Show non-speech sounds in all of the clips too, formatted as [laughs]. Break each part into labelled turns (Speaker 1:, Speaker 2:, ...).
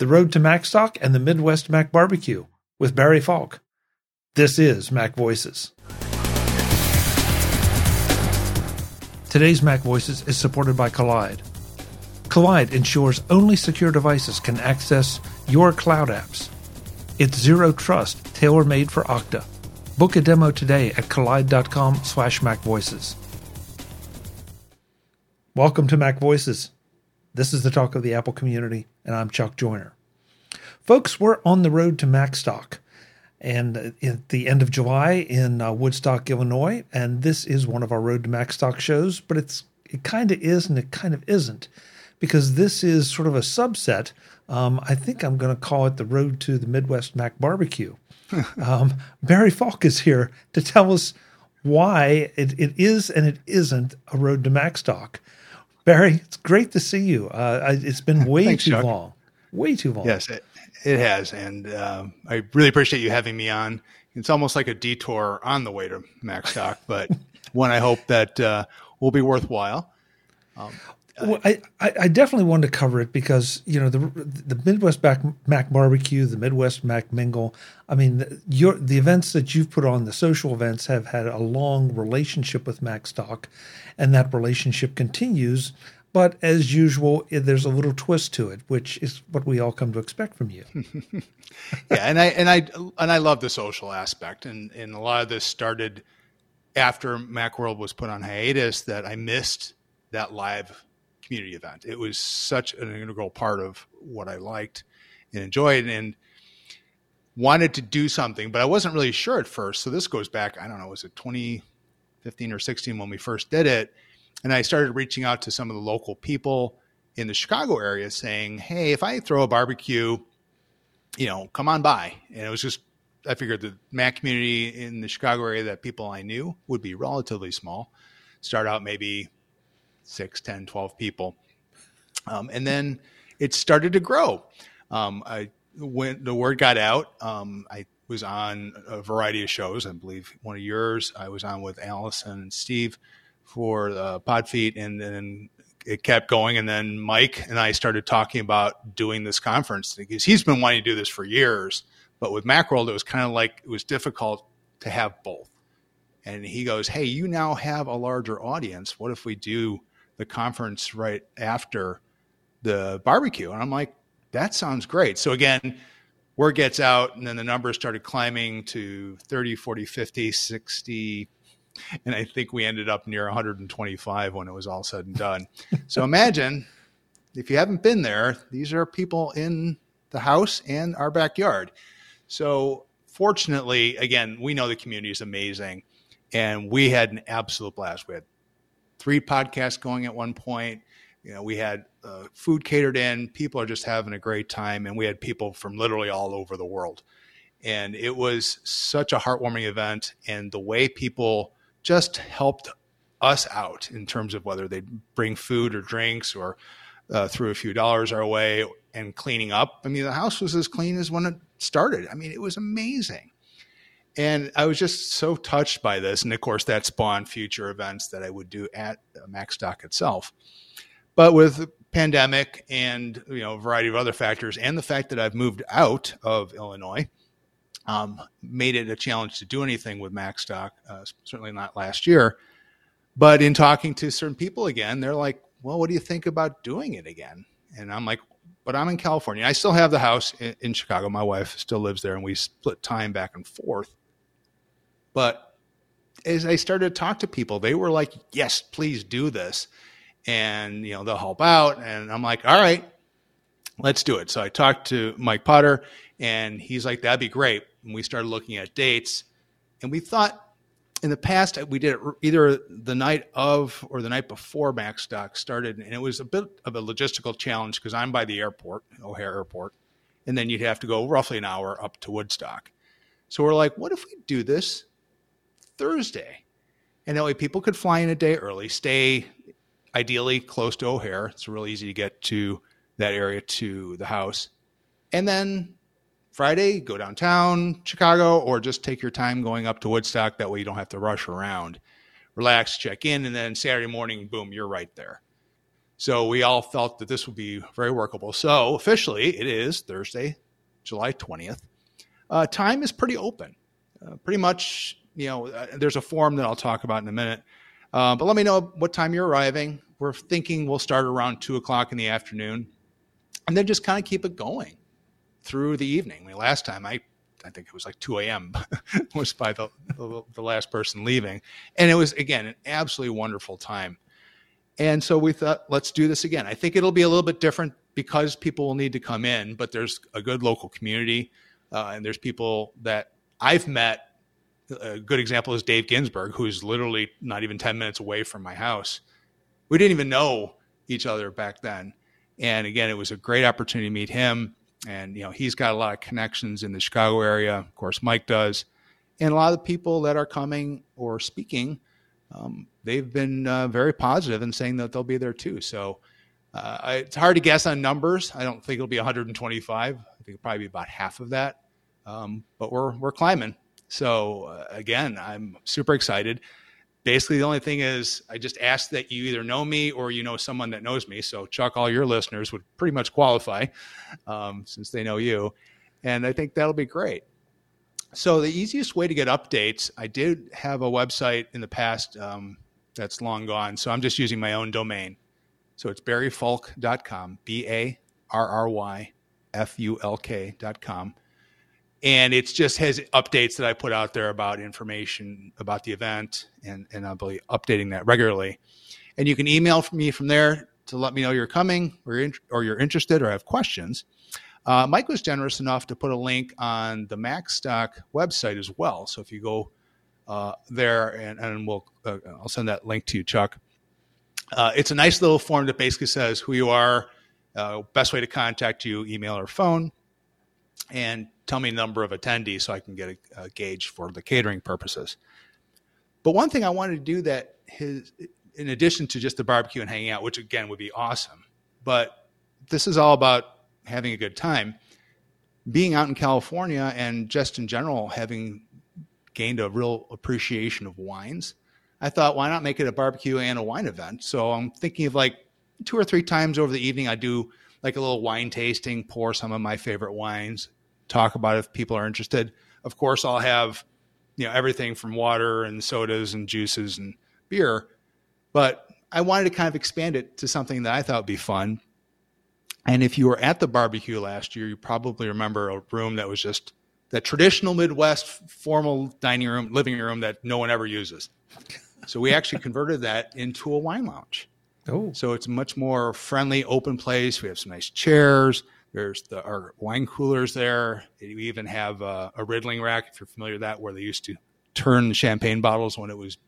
Speaker 1: The Road to Macstock and the Midwest Mac Barbecue with Barry Fulk. This is Mac Voices. Today's Mac Voices is supported by Kolide. Kolide ensures only secure devices can access your cloud apps. It's zero trust, tailor-made for Okta. Book a demo today at kolide.com slash macvoices. Welcome to Mac Voices. This is the talk of the Apple community, and I'm Chuck Joiner. Folks, we're on the road to Macstock, and at the end of July in uh, Woodstock, Illinois, and this is one of our Road to Macstock shows, but it's it kind of is and it kind of isn't, because this is sort of a subset. Um, I think I'm going to call it the Road to the Midwest Mac Barbecue. [laughs] um, Barry Fulk is here to tell us why it, it is and it isn't a Road to Macstock. Barry, it's great to see you. Uh, it's been [laughs] way
Speaker 2: Thanks,
Speaker 1: too
Speaker 2: Chuck.
Speaker 1: long, way too long.
Speaker 2: Yes, it, it has, and um, I really appreciate you having me on. It's almost like a detour on the way to Macstock, but [laughs] one I hope that uh, will be worthwhile.
Speaker 1: Um, well, I, I definitely wanted to cover it because you know the the Midwest Mac, Mac Barbecue, the Midwest Mac Mingle. I mean, your the events that you've put on, the social events, have had a long relationship with Macstock, and that relationship continues. But as usual, there's a little twist to it, which is what we all come to expect from you. [laughs]
Speaker 2: yeah, and I and I and I love the social aspect, and and a lot of this started after MacWorld was put on hiatus. That I missed that live community event. It was such an integral part of what I liked and enjoyed, and wanted to do something, but I wasn't really sure at first. So this goes back, I don't know, was it 2015 or 16 when we first did it? And I started reaching out to some of the local people in the Chicago area saying, Hey, if I throw a barbecue, you know, come on by. And it was just, I figured the Mac community in the Chicago area that people I knew would be relatively small. Start out maybe 6, 10, 12 people. Um, and then it started to grow. Um, I, when the word got out, um, I was on a variety of shows. I believe one of yours, I was on with Allison and Steve for uh, Podfeet, and then it kept going. And then Mike and I started talking about doing this conference because he's been wanting to do this for years. But with Macworld, it was kind of like it was difficult to have both. And he goes, Hey, you now have a larger audience. What if we do the conference right after the barbecue? And I'm like, That sounds great. So again, word gets out, and then the numbers started climbing to 30, 40, 50, 60 and I think we ended up near 125 when it was all said and done. so imagine if you haven't been there, these are people in the house and our backyard. So fortunately, again, we know the community is amazing, and we had an absolute blast. We had three podcasts going at one point. You know, we had uh, food catered in. People are just having a great time, and we had people from literally all over the world. And it was such a heartwarming event, and the way people just helped us out in terms of whether they bring food or drinks or uh, threw a few dollars our way and cleaning up. I mean, the house was as clean as when it started. I mean, it was amazing. And I was just so touched by this. And of course, that spawned future events that I would do at Macstock itself. But with pandemic and you know a variety of other factors, and the fact that I've moved out of Illinois, um, made it a challenge to do anything with Macstock. Uh, certainly not last year. But in talking to certain people again, they're like, "Well, what do you think about doing it again?" And I'm like, "But I'm in California. I still have the house in, in Chicago. My wife still lives there, and we split time back and forth." But as I started to talk to people, they were like, "Yes, please do this," and you know they'll help out. And I'm like, "All right, let's do it." So I talked to Mike Potter, and he's like, "That'd be great." And we started looking at dates, and we thought in the past we did it either the night of or the night before Macstock started, and it was a bit of a logistical challenge because I'm by the airport, O'Hare Airport, and then you'd have to go roughly an hour up to Woodstock. So we're like, what if we do this Thursday? And that way people could fly in a day early, stay ideally close to O'Hare. It's really easy to get to that area to the house. And then Friday, go downtown Chicago, or just take your time going up to Woodstock. That way you don't have to rush around. Relax, check in, and then Saturday morning, boom, you're right there. So we all felt that this would be very workable. So officially, it is Thursday, July 20th. Uh, time is pretty open. Uh, pretty much, you know, uh, there's a form that I'll talk about in a minute. Uh, but let me know what time you're arriving. We're thinking we'll start around two o'clock in the afternoon, and then just kind of keep it going through the evening. I mean, last time I, I think it was like 2 a.m. [laughs] was by the, the, the last person leaving, and it was again an absolutely wonderful time. And so we thought, let's do this again. I think it'll be a little bit different because people will need to come in, but there's a good local community, uh, and there's people that I've met. A good example is Dave Ginsburg, who's literally not even 10 minutes away from my house. We didn't even know each other back then. And again, it was a great opportunity to meet him and you know he's got a lot of connections in the Chicago area. Of course, Mike does, and a lot of the people that are coming or speaking, um, they've been uh, very positive in saying that they'll be there too. So uh, it's hard to guess on numbers. I don't think it'll be 125. I think it'll probably be about half of that, um, but we're we're climbing. So uh, again, I'm super excited. Basically the only thing is i just ask that you either know me or you know someone that knows me. So chuck all your listeners would pretty much qualify um, since they know you. And i think that'll be great. So the easiest way to get updates i did have a website in the past um, that's long gone so i'm just using my own domain. So it's barryfulk.com b-a-r-r-y f-u-l-k.com and it's just has updates that I put out there about information about the event, and and I'll be updating that regularly. And you can email me from there to let me know you're coming or you're, in, or you're interested or have questions. Uh, Mike was generous enough to put a link on the MacStock website as well. So if you go uh, there, and, and we'll uh, I'll send that link to you, Chuck. Uh, it's a nice little form that basically says who you are, uh, best way to contact you, email or phone, and tell me number of attendees so I can get a, a gauge for the catering purposes. But one thing I wanted to do that his, in addition to just the barbecue and hanging out, which again would be awesome, but this is all about having a good time. Being out in California and just in general having gained a real appreciation of wines, I thought, why not make it a barbecue and a wine event? So I'm thinking of like two or three times over the evening, I do like a little wine tasting, pour some of my favorite wines, talk about if people are interested. Of course, I'll have you know everything from water and sodas and juices and beer, but I wanted to kind of expand it to something that I thought would be fun. And if you were at the barbecue last year, you probably remember a room that was just that traditional Midwest formal dining room, living room that no one ever uses. So we actually [laughs] converted that into a wine lounge. Oh. So it's a much more friendly, open place. We have some nice chairs. There's the, our wine coolers there. We even have a, a riddling rack, if you're familiar with that, where they used to turn champagne bottles when it was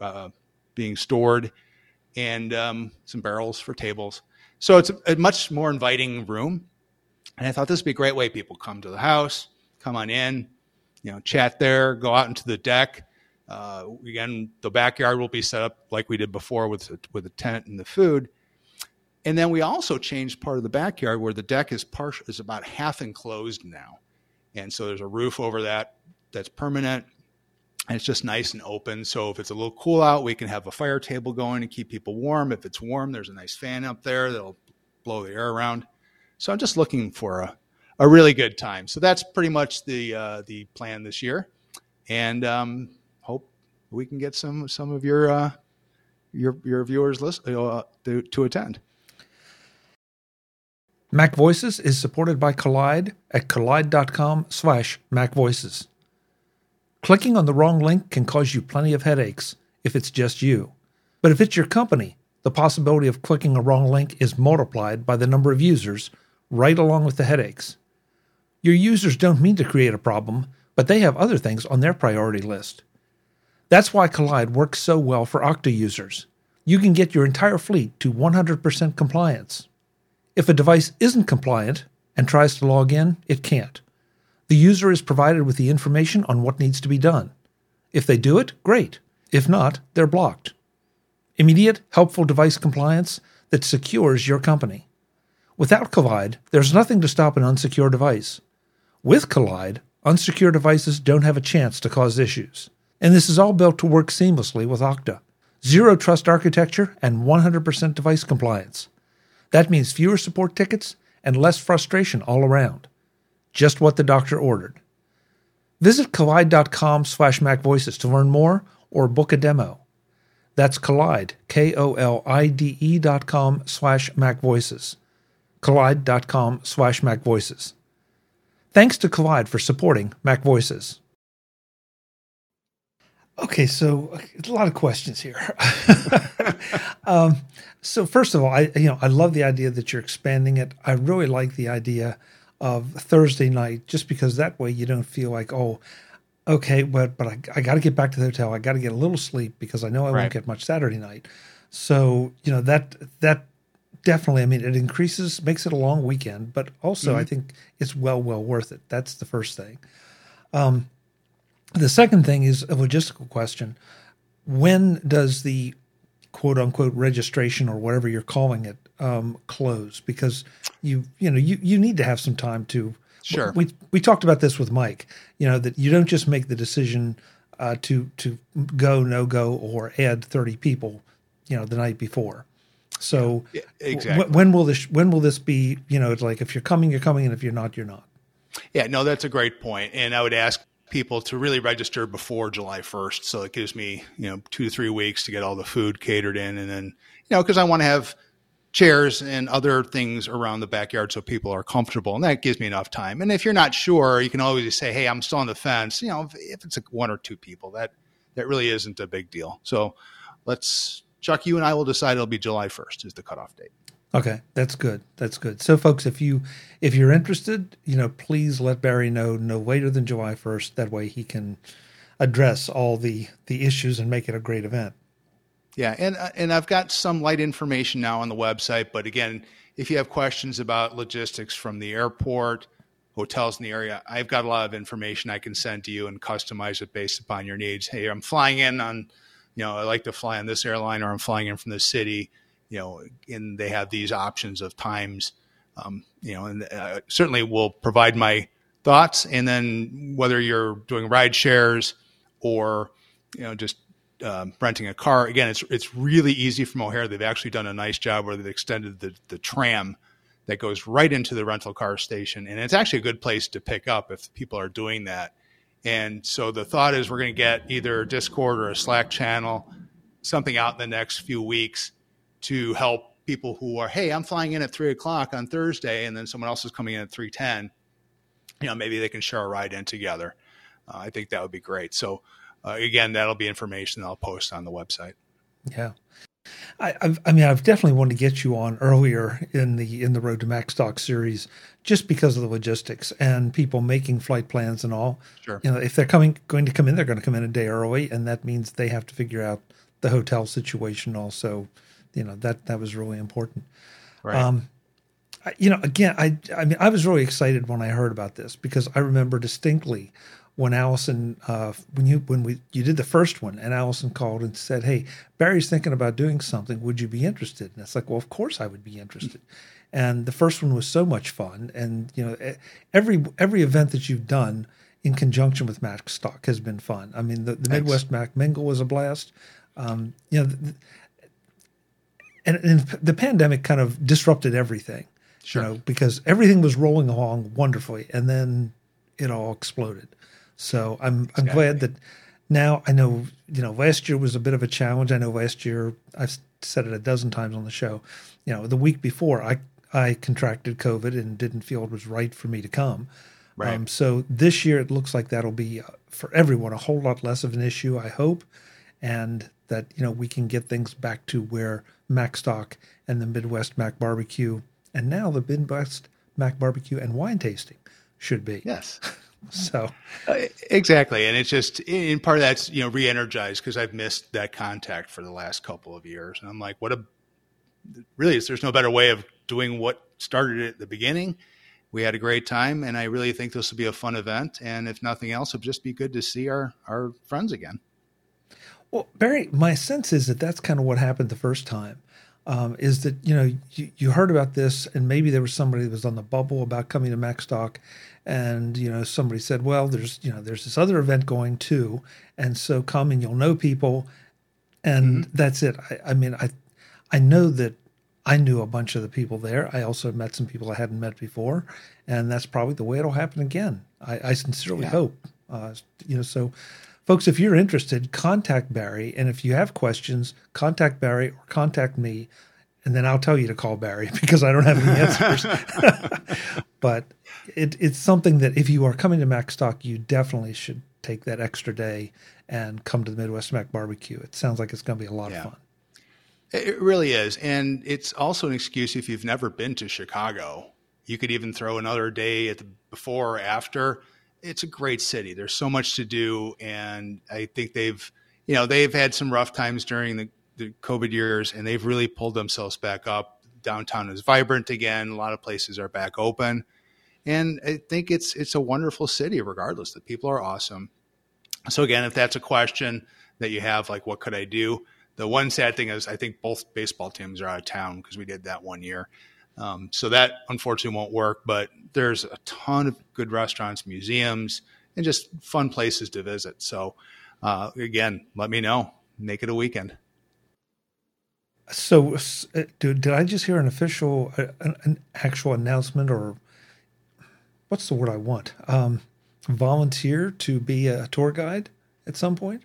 Speaker 2: uh, being stored, and um, some barrels for tables. So it's a, a, much more inviting room. And I thought this would be a great way. People come to the house, come on in, you know, chat there, go out into the deck. Uh, again, the backyard will be set up like we did before with with the tent and the food and then we also changed part of the backyard where the deck is partial is about half enclosed now. And so there's a roof over that that's permanent. And it's just nice and open. So if it's a little cool out, we can have a fire table going and keep people warm. If it's warm, there's a nice fan up there that'll blow the air around. So I'm just looking for a, a really good time. So that's pretty much the uh, the plan this year, and um, hope we can get some some of your uh, your your viewers list, uh, to, to attend.
Speaker 1: Mac Voices is supported by Kolide at kolide.com slash macvoices. Clicking on the wrong link can cause you plenty of headaches if it's just you. But if it's your company, the possibility of clicking a wrong link is multiplied by the number of users, right along with the headaches. Your users don't mean to create a problem, but they have other things on their priority list. That's why Kolide works so well for Okta users. You can get your entire fleet to 100% compliance. If a device isn't compliant and tries to log in, it can't. The user is provided with the information on what needs to be done. If they do it, great. If not, they're blocked. Immediate, helpful device compliance that secures your company. Without Kolide, there's nothing to stop an unsecure device. With Kolide, unsecure devices don't have a chance to cause issues. And this is all built to work seamlessly with Okta. zero trust architecture, and 100% device compliance. That means fewer support tickets and less frustration all around. Just what the doctor ordered. Visit kolide.com slash macvoices to learn more or book a demo. That's Kolide, K-O-L-I-D-E dot com slash macvoices. Kolide.com slash macvoices. Thanks to Kolide for supporting Mac Voices. Okay, so a lot of questions here. [laughs] um, so first of all, I you know I love the idea that you're expanding it. I really like the idea of Thursday night, just because that way you don't feel like oh, okay, but but I, I got to get back to the hotel. I got to get a little sleep because I know I
Speaker 2: Right.
Speaker 1: won't get much Saturday night. So you know that that definitely. I mean, it increases, makes it a long weekend, but also I think it's well well worth it. That's the first thing. Um, the second thing is a logistical question. When does the quote unquote registration or whatever you're calling it um, close? Because you you know you you need to have some time to.
Speaker 2: Sure.
Speaker 1: We we talked about this with Mike. You know that you don't just make the decision uh, to to go no go or add thirty people. You know the night before. So
Speaker 2: Yeah,
Speaker 1: w-
Speaker 2: exactly.
Speaker 1: when will this when will this be? You know, it's like if you're coming, you're coming, and if you're not, you're not.
Speaker 2: Yeah, no, that's a great point. And I would ask people to really register before July 1st. So it gives me, you know, two to three weeks to get all the food catered in. And then, you know, because I want to have chairs and other things around the backyard so people are comfortable. And that gives me enough time. And if you're not sure, you can always say, hey, I'm still on the fence. You know, if, if it's like one or two people, that, that really isn't a big deal. So let's, Chuck, you and I will decide it'll be July 1st is the cutoff date.
Speaker 1: Okay, that's good. That's good. So, folks, if you if you're interested, you know, please let Barry know no later than July first. That way, he can address all the the issues and make it a great event.
Speaker 2: Yeah, and uh, and I've got some light information now on the website, but again, if you have questions about logistics from the airport, hotels in the area, I've got a lot of information I can send to you and customize it based upon your needs. Hey, I'm flying in on, you know, I like to fly on this airline, or I'm flying in from the city, you know, and they have these options of times, um, you know, and uh, certainly will provide my thoughts, and then whether you're doing ride shares or you know just um, renting a car. Again, it's it's really easy from O'Hare. They've actually done a nice job where they've extended the the tram that goes right into the rental car station, and it's actually a good place to pick up if people are doing that. And so the thought is we're going to get either Discord or a Slack channel, something out in the next few weeks to help people who are, hey, I'm flying in at three o'clock on Thursday, and then someone else is coming in at three ten. You know, maybe they can share a ride in together. Uh, I think that would be great. So uh, again, that'll be information that I'll post on the website.
Speaker 1: Yeah. I, I've, I mean, I've definitely wanted to get you on earlier in the in the Road to Macstock series, just because of the logistics and people making flight plans and all.
Speaker 2: Sure.
Speaker 1: You know, if they're coming going to come in, they're going to come in a day early, and that means they have to figure out the hotel situation. Also, you know that that was really important.
Speaker 2: Right.
Speaker 1: Um, I- you know, again, I I mean, I was really excited when I heard about this because I remember distinctly when Allison uh, when you when we you did the first one and Allison called and said, "Hey, Barry's thinking about doing something. Would you be interested?" And it's like, "Well, of course I would be interested." And the first one was so much fun, and you know, every every event that you've done in conjunction with Macstock has been fun. I mean, the, the Midwest Mac Mingle was a blast. Um, you know, the, and, and the pandemic kind of disrupted everything
Speaker 2: Sure.
Speaker 1: you know, because everything was rolling along wonderfully, and then it all exploded. So I'm I'm
Speaker 2: Exactly.
Speaker 1: glad that now I know. You know, last year was a bit of a challenge. I know last year I've said it a dozen times on the show. You know, the week before I I contracted COVID and didn't feel it was right for me to come.
Speaker 2: Right.
Speaker 1: Um, so this year it looks like that'll be uh, for everyone a whole lot less of an issue. I hope, and that you know we can get things back to where Macstock and the Midwest Mac Barbecue and now the Midwest Mac Barbecue and wine tasting should be.
Speaker 2: yes. [laughs]
Speaker 1: So
Speaker 2: Uh, exactly, and it's just in part of that's you know re-energized because I've missed that contact for the last couple of years, and I'm like, what a really is there's no better way of doing what started at the beginning. We had a great time, and I really think this will be a fun event. And if nothing else, it'll just be good to see our our friends again.
Speaker 1: Well, Barry, my sense is that that's kind of what happened the first time. Um, is that you know you, you heard about this and maybe there was somebody that was on the bubble about coming to Macstock, and you know somebody said, well, there's you know there's this other event going too, and so come and you'll know people, and that's it. I, I mean, I I know that I knew a bunch of the people there. I also met some people I hadn't met before, and that's probably the way it'll happen again. I, I sincerely
Speaker 2: Yeah.
Speaker 1: hope. Uh, you know, so folks, if you're interested, contact Barry, and if you have questions, contact Barry or contact me, and then I'll tell you to call Barry [laughs] because I don't have any answers. [laughs] but it, it's something that if you are coming to Macstock, you definitely should take that extra day and come to the Midwest Mac Barbecue. It sounds like it's going to be a lot
Speaker 2: Yeah.
Speaker 1: of fun.
Speaker 2: It really is. And it's also an excuse if you've never been to Chicago. You could even throw another day at the before or after. It's a great city. There's so much to do. And I think they've, you know, they've had some rough times during the, the COVID years and they've really pulled themselves back up. Downtown is vibrant again. A lot of places are back open. And I think it's it's a wonderful city regardless. The people are awesome. So again, if that's a question that you have, like what could I do? The one sad thing is I think both baseball teams are out of town because we did that one year. Um, so that unfortunately won't work, but there's a ton of good restaurants, museums, and just fun places to visit. So uh, again, let me know. Make it a weekend.
Speaker 1: So, uh, did, did I just hear an official, uh, an, an actual announcement, or what's the word I want? Um, volunteer to be a tour guide at some point?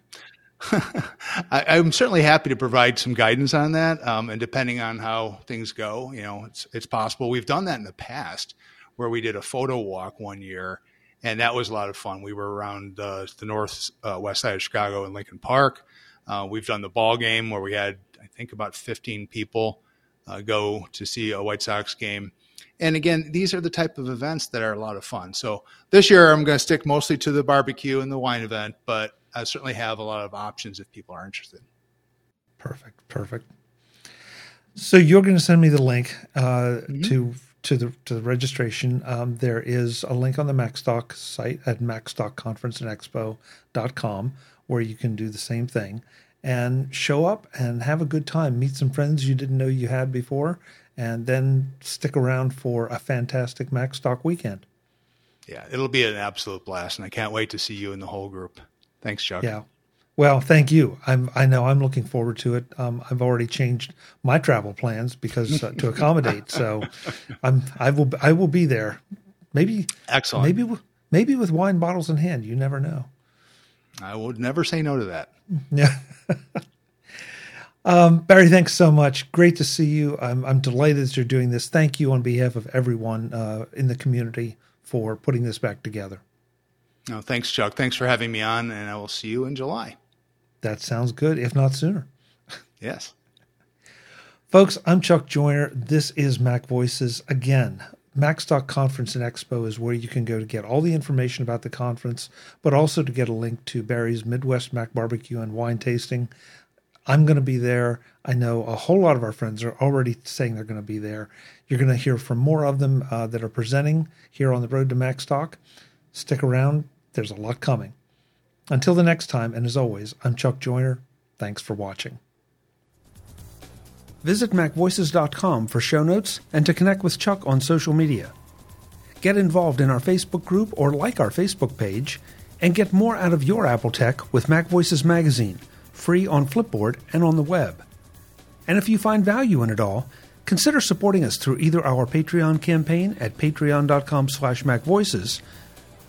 Speaker 1: [laughs]
Speaker 2: I, I'm certainly happy to provide some guidance on that. Um, and depending on how things go, you know, it's it's possible. We've done that in the past, where we did a photo walk one year, and that was a lot of fun. We were around the north uh, west side of Chicago in Lincoln Park. Uh, we've done the ball game where we had, I think, about 15 people uh, go to see a White Sox game. And again, these are the type of events that are a lot of fun. So this year, I'm going to stick mostly to the barbecue and the wine event, but I certainly have a lot of options if people are interested.
Speaker 1: Perfect, perfect. So you're going to send me the link uh, to to the to the registration. Um, there is a link on the MacStock site at MacStockConferenceandExpo.com where you can do the same thing and show up and have a good time. Meet some friends you didn't know you had before, and then stick around for a fantastic MacStock weekend.
Speaker 2: Yeah, it'll be an absolute blast, and I can't wait to see you and the whole group. Thanks, Chuck.
Speaker 1: Yeah. Well, thank you. I'm. I know. I'm looking forward to it. Um, I've already changed my travel plans because uh, to accommodate. So, [laughs] I'm. I will. I will be there. Maybe.
Speaker 2: Excellent.
Speaker 1: Maybe. Maybe with wine bottles in hand. You never know.
Speaker 2: I would never say no to that. [laughs]
Speaker 1: Yeah. um, Barry, thanks so much. Great to see you. I'm. I'm delighted that you're doing this. Thank you on behalf of everyone uh, in the community for putting this back together.
Speaker 2: No, thanks, Chuck. Thanks for having me on, and I will see you in July.
Speaker 1: That sounds good, if not sooner.
Speaker 2: Yes.
Speaker 1: Folks, I'm Chuck Joiner. This is Mac Voices. Again, MacStock Conference and Expo is where you can go to get all the information about the conference, but also to get a link to Barry's Midwest Mac Barbecue and Wine Tasting. I'm going to be there. I know a whole lot of our friends are already saying they're going to be there. You're going to hear from more of them uh, that are presenting here on the road to MacStock. Stick around, there's a lot coming. Until the next time, and as always, I'm Chuck Joiner. Thanks for watching. Visit MacVoices.com for show notes and to connect with Chuck on social media. Get involved in our Facebook group or like our Facebook page, and get more out of your Apple tech with MacVoices Magazine, free on Flipboard and on the web. And if you find value in it all, consider supporting us through either our Patreon campaign at patreon.com slash macvoices